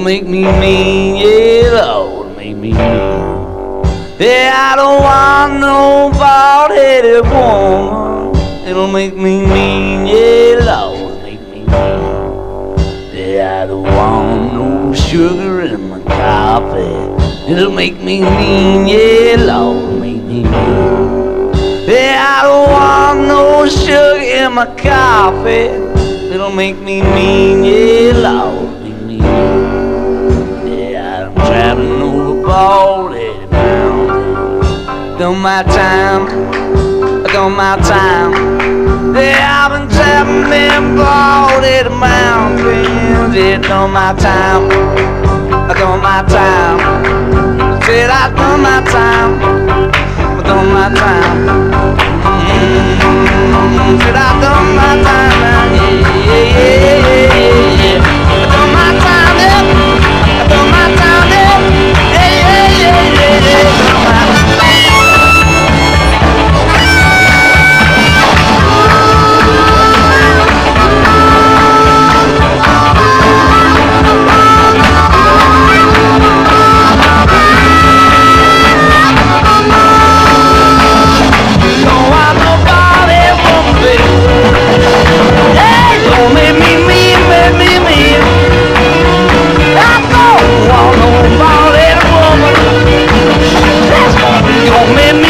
It'll make me mean, yeah, Lord, make me mean. Yeah, I don't want no bald-headed woman. It'll make me mean, yeah, Lord, make me mean. Yeah, I don't want no sugar in my coffee. It'll make me mean, yeah, Lord, make me mean. Yeah, I don't want no sugar in my coffee. It'll make me mean, yeah, Lord, bald-headed mountains. Done my time, done my time. Yeah, I've been traveling them bald-headed mountains. Yeah, done my time, done my time. Said I done my time, done my time. Mm, Said I done my time yeah, yeah, yeah, yeah, yeah, yeah, yeah, me, me.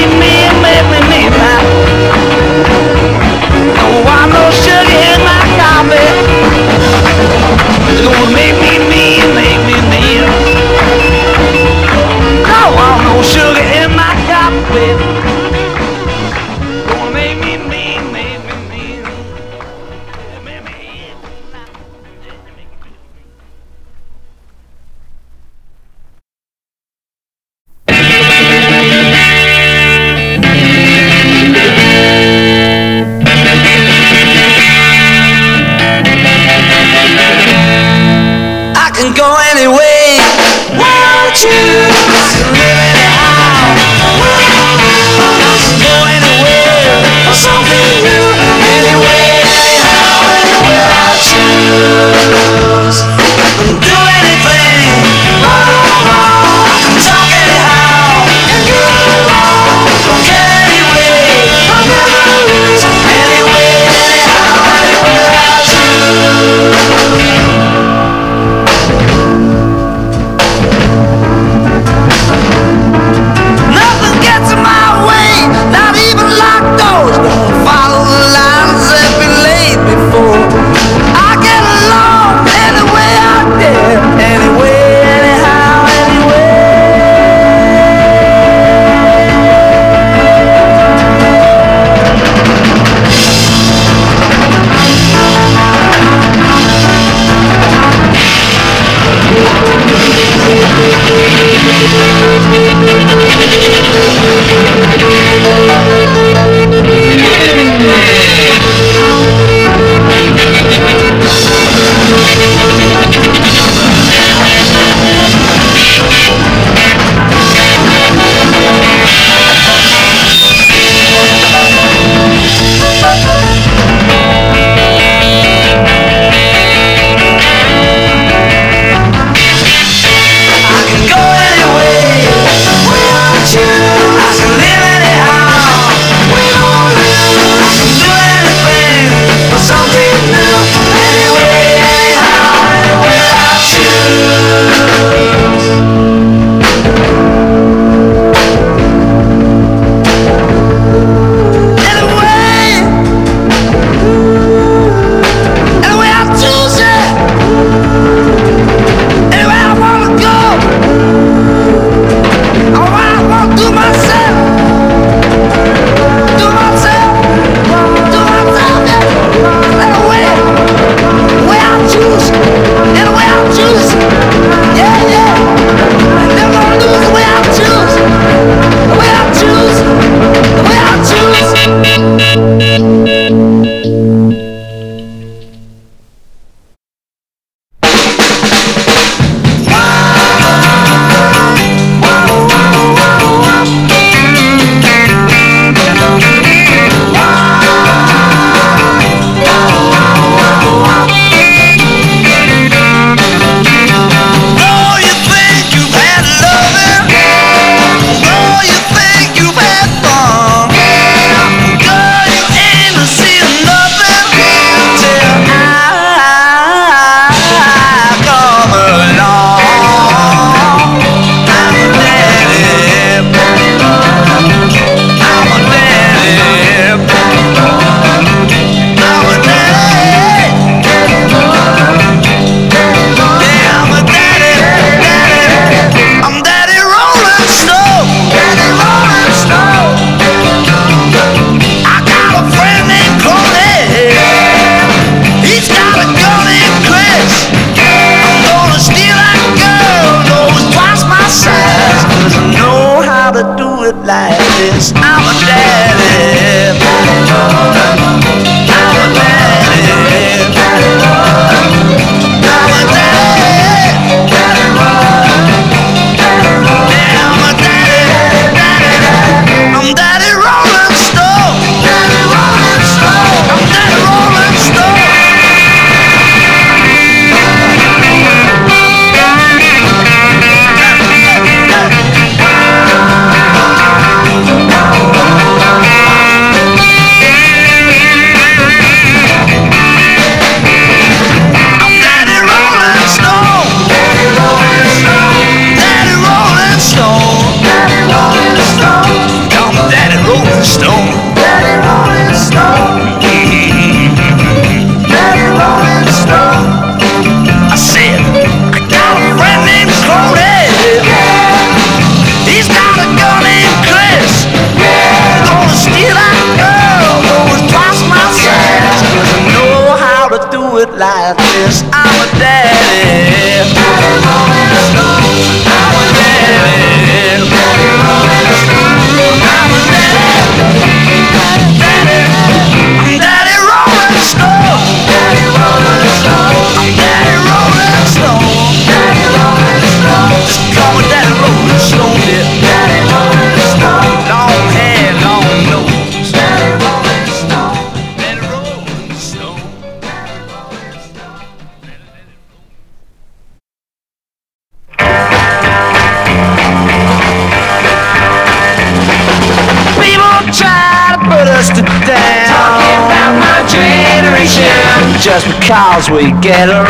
get around.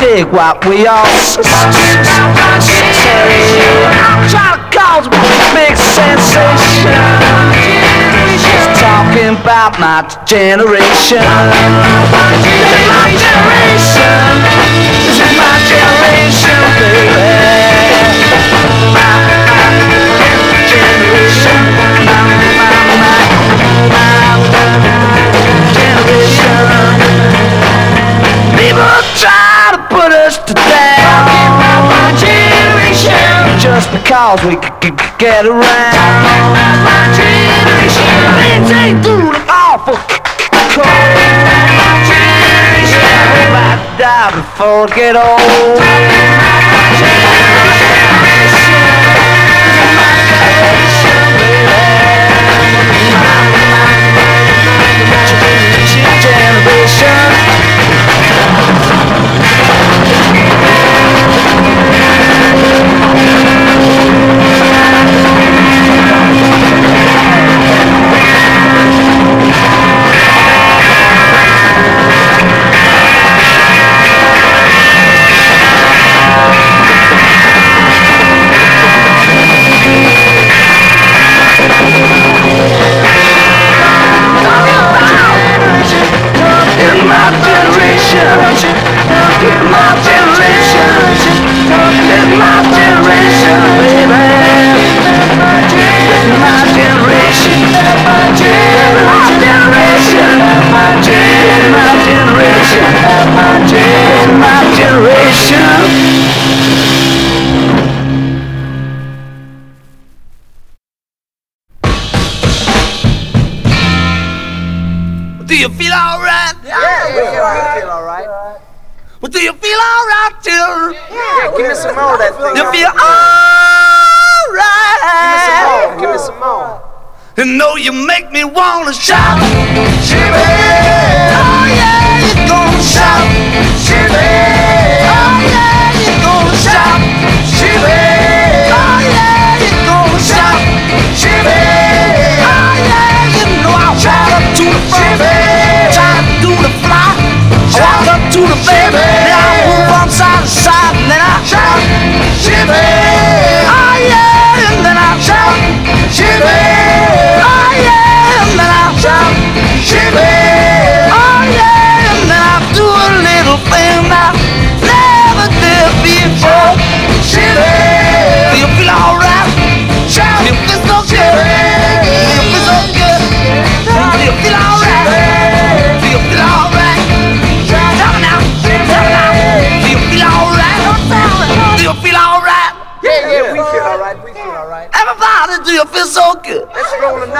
dig what we all Try to cause one big sensation talking about my generation. This is my generation, baby. because we could get around. My generation, ain't through the awful cold. My generation, I hope I die before I get old.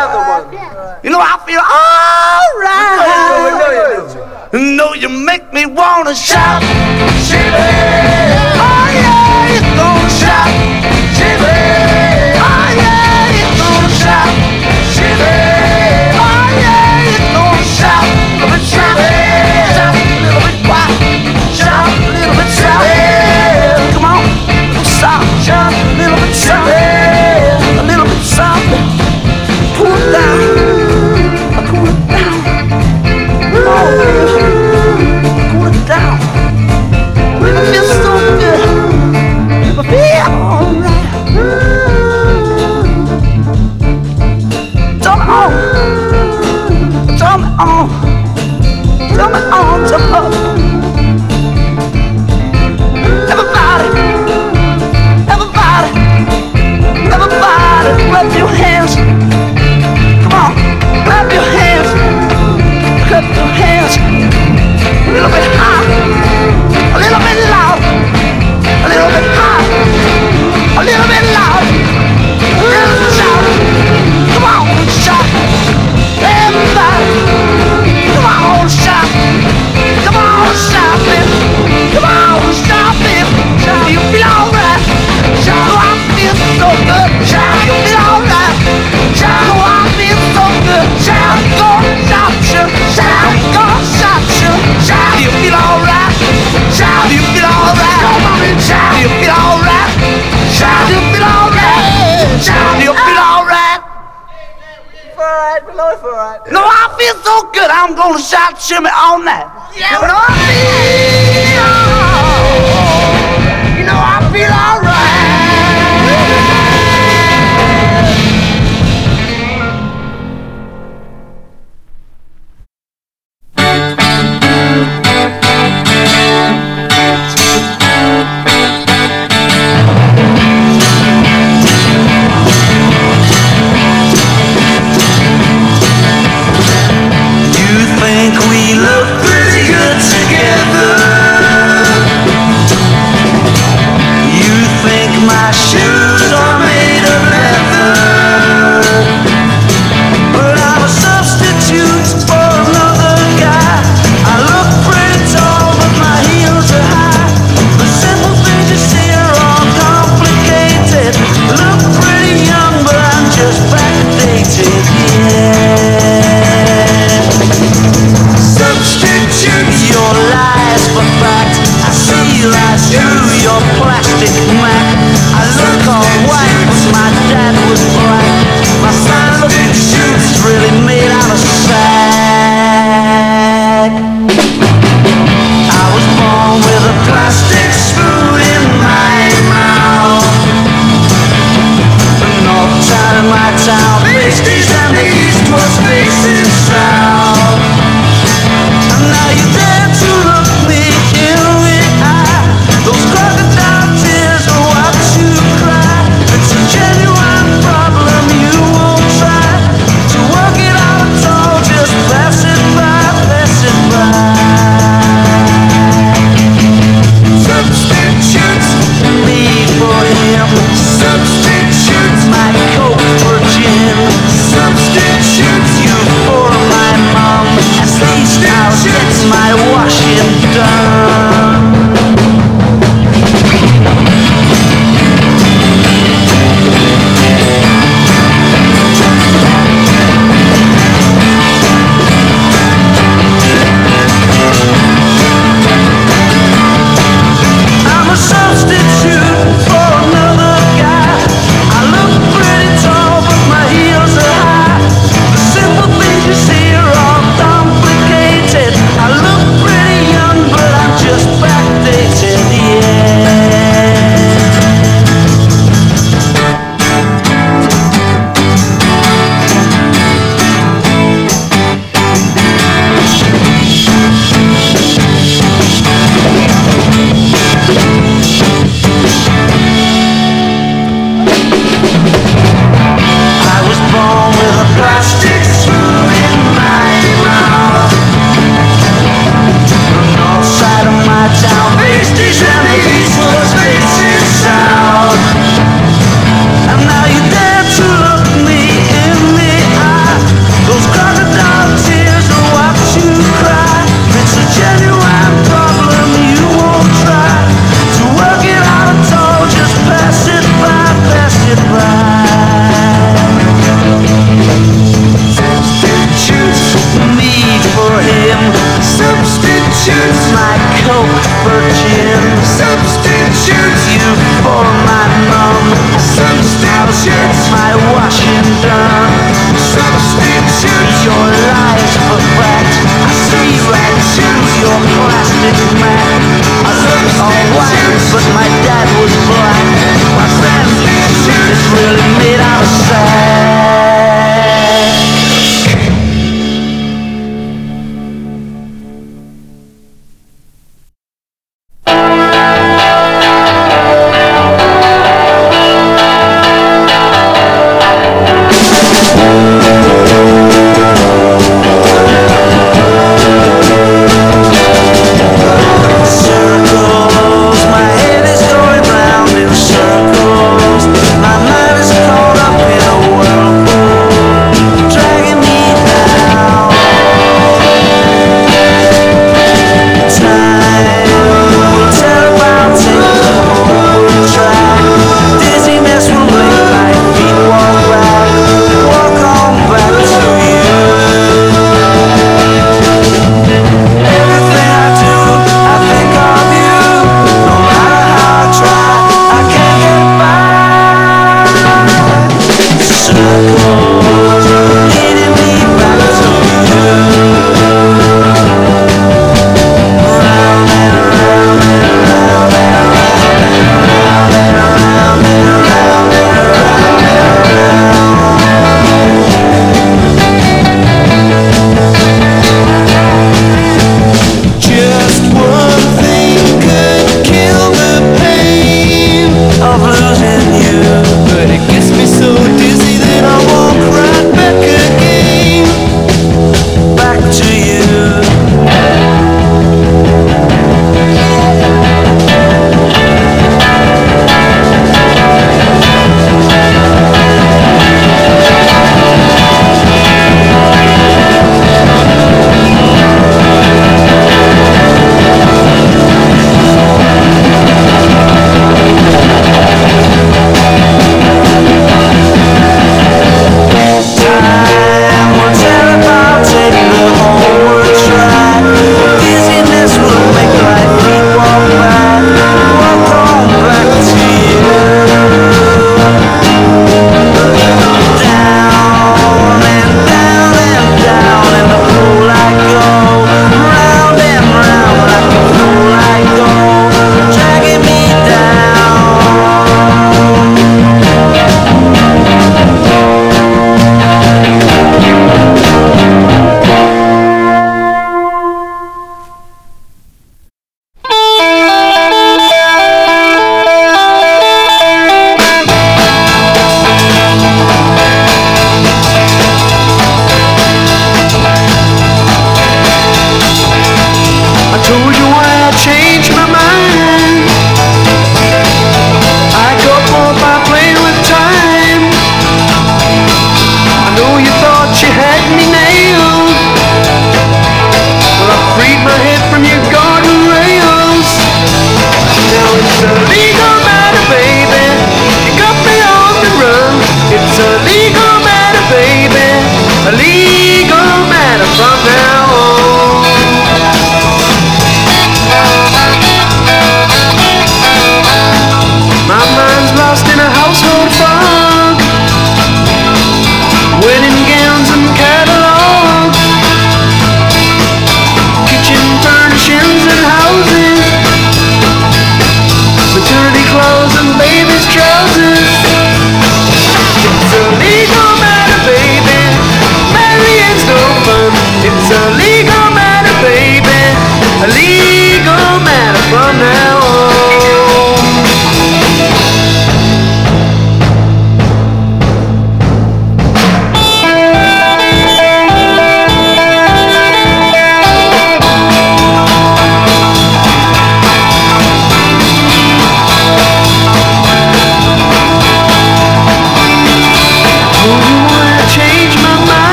another one. You know, I feel alright. No, you make me wanna shout. Shiver. I'm gonna shout shimmy all night. Yeah,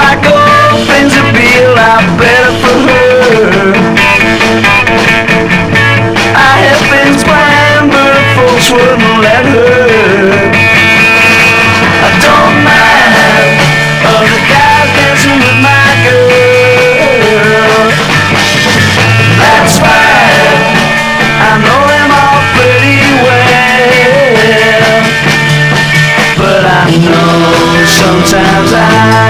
like all things would be a lot better for her. I have been planned, but folks wouldn't let her. I don't mind other guys dancing with my girl. That's I know them all pretty well. But I know sometimes I.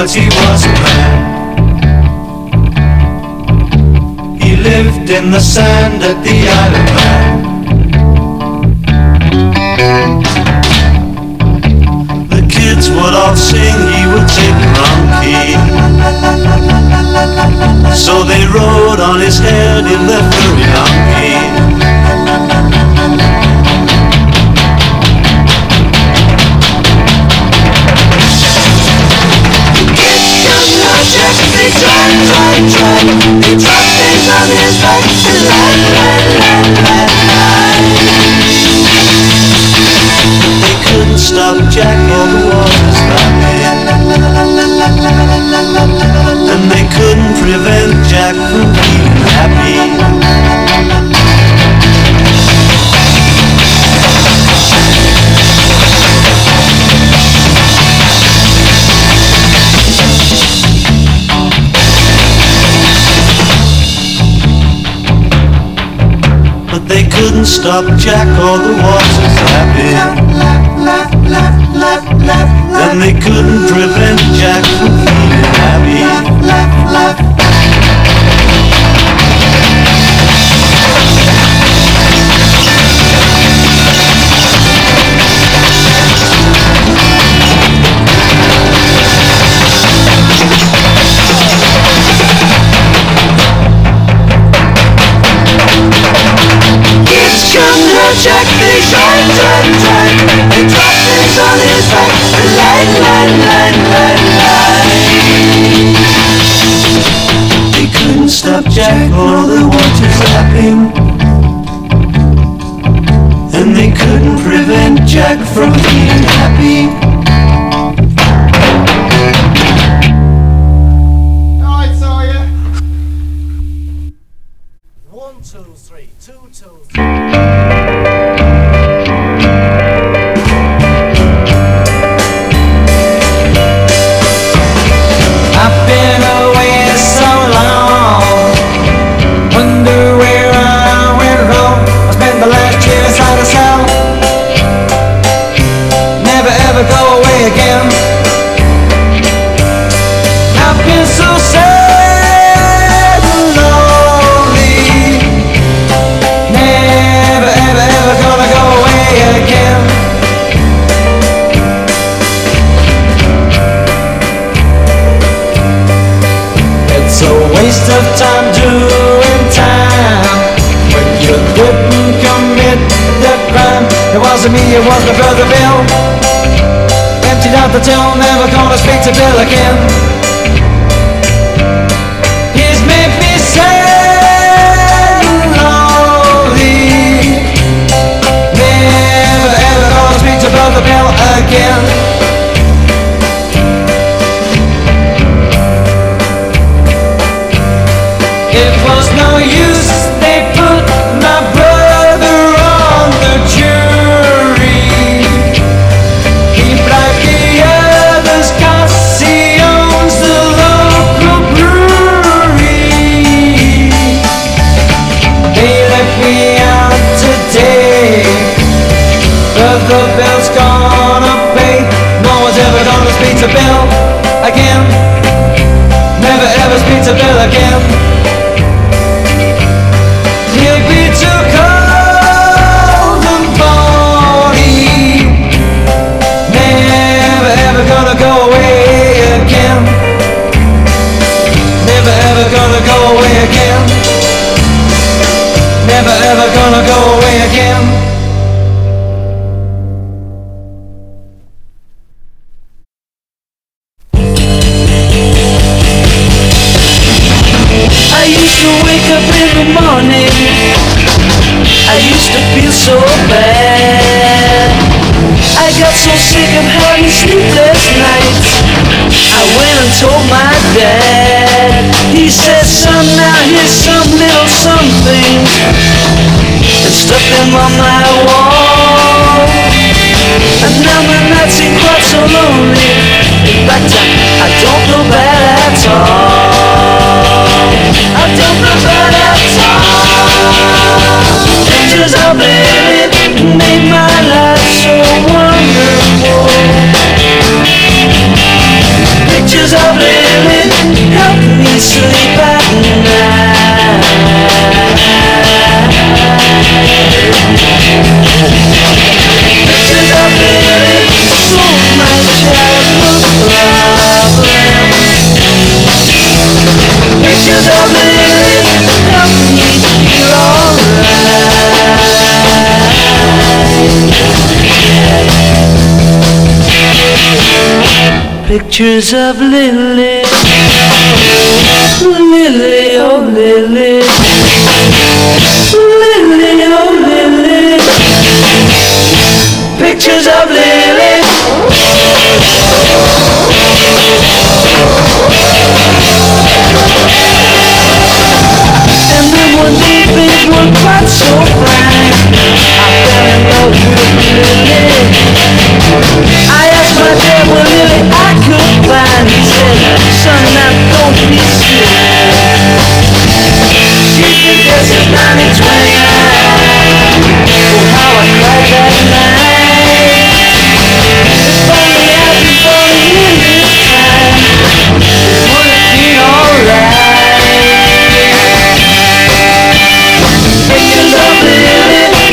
old, of Lily. Lily, oh Lily. Lily, oh Lily. Pictures of Lily. And then one day, baby, one quite so fine. I fell in love with Lily. I but really I could find. He said, son, be. She said, it's Oh, how I cried that night. If only I'd this time, it would have been alright.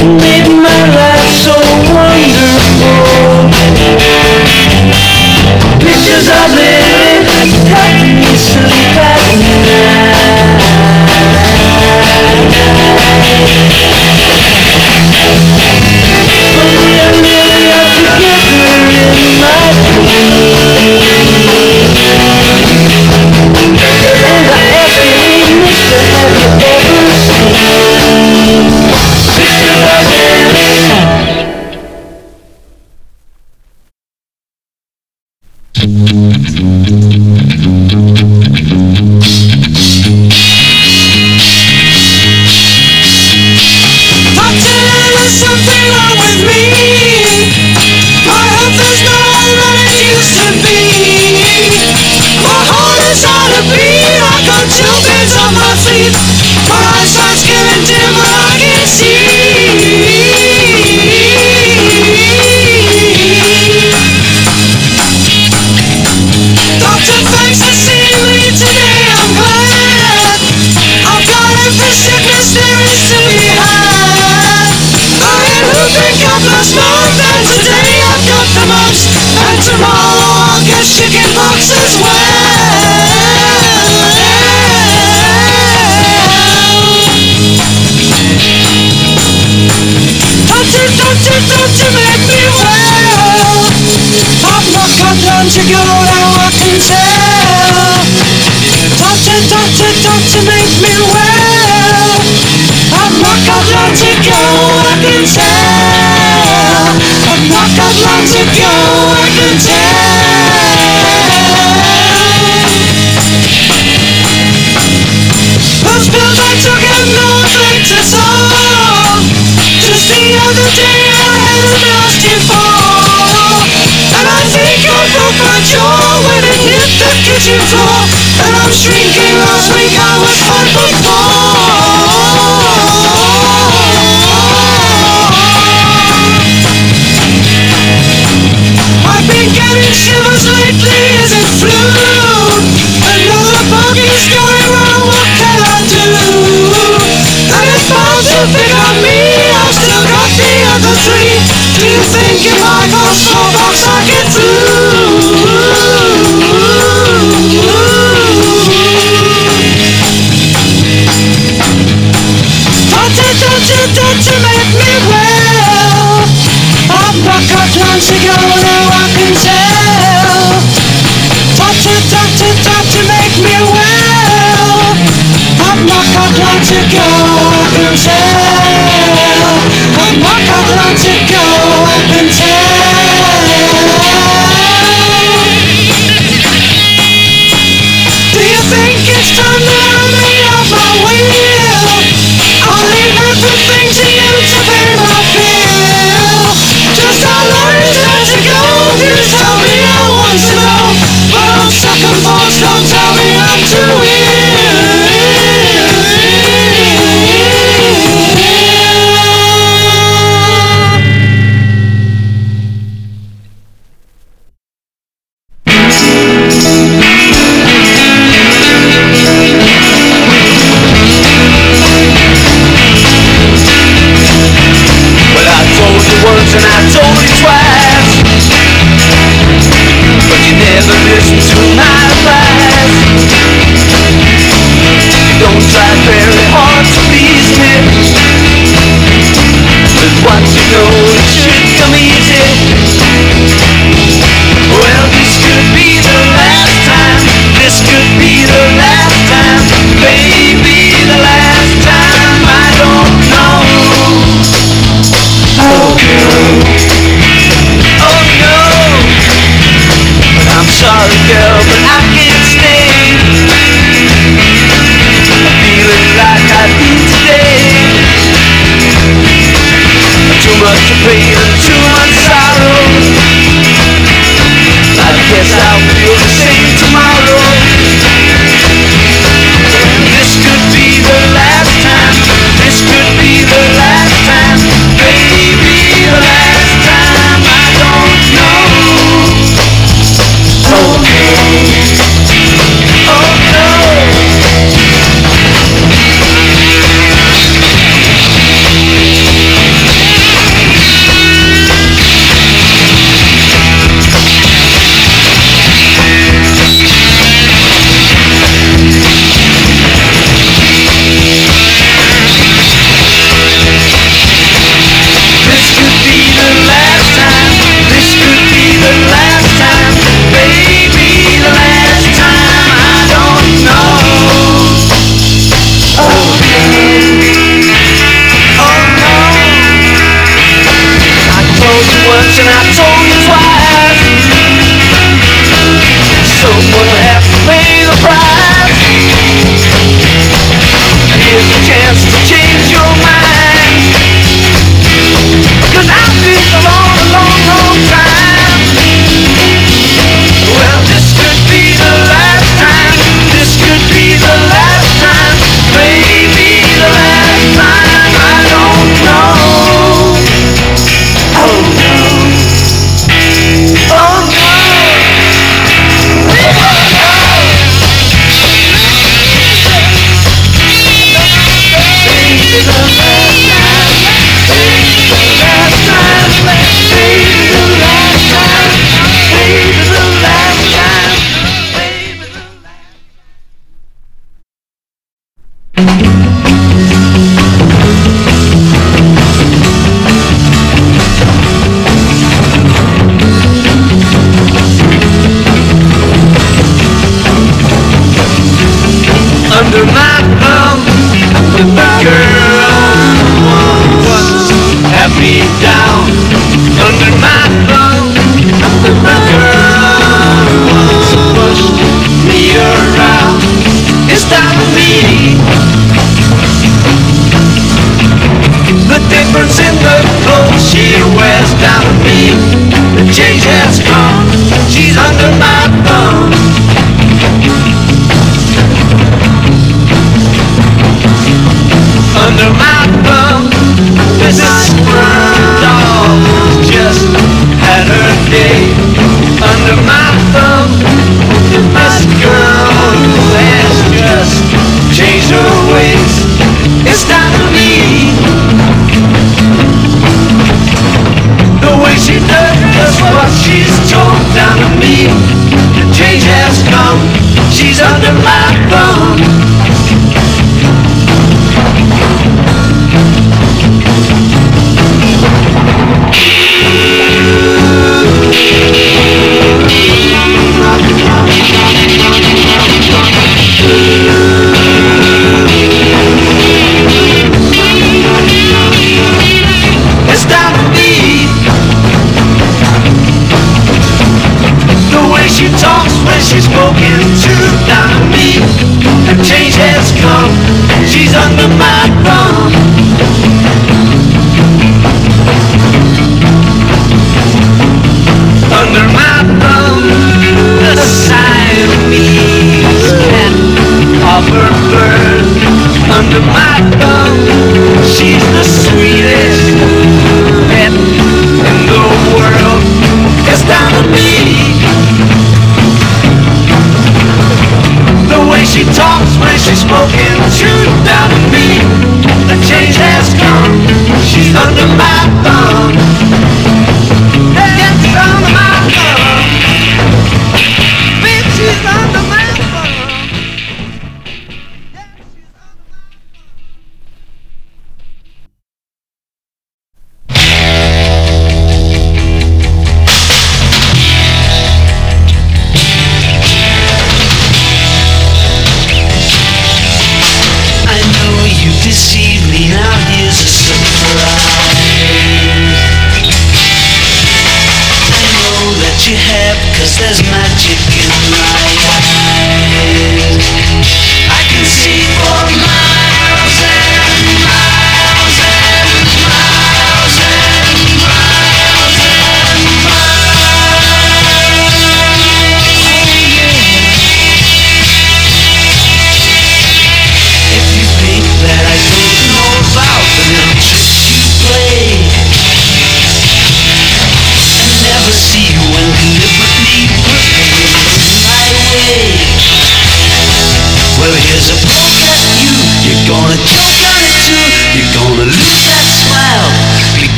Made my life so wonderful. Cause I'm living happy so fast now Only I really have to get her in my dreams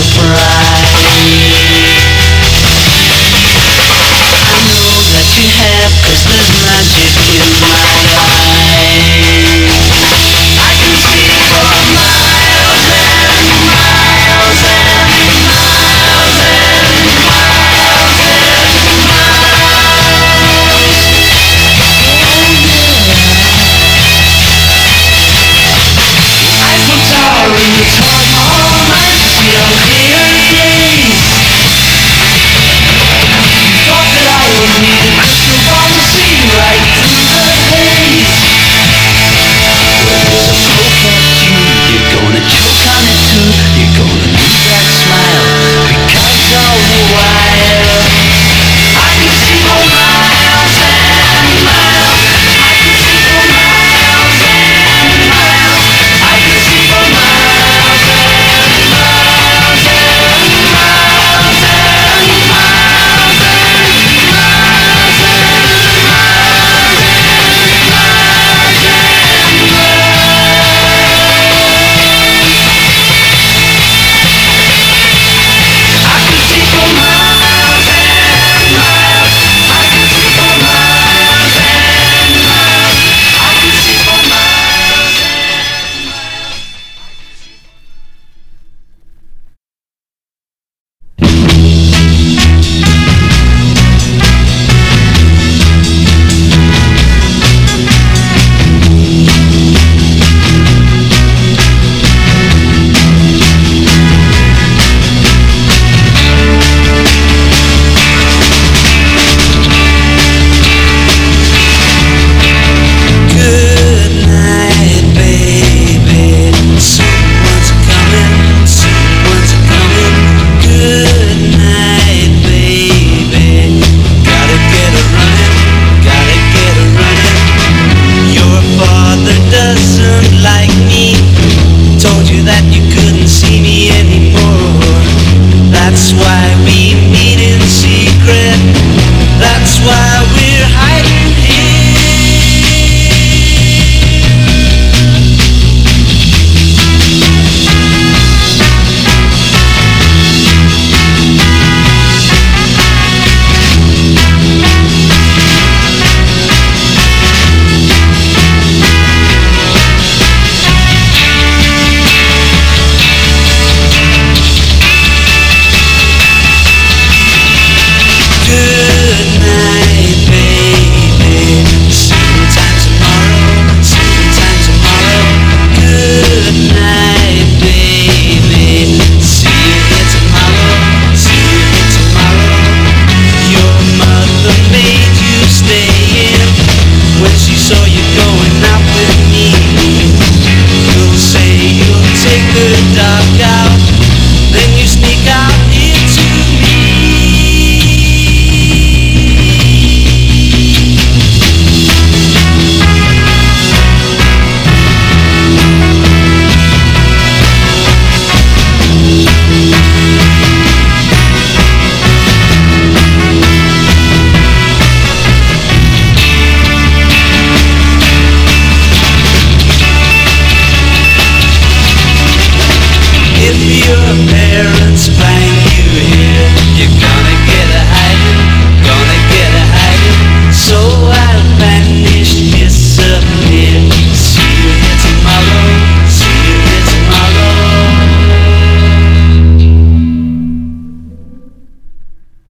surprise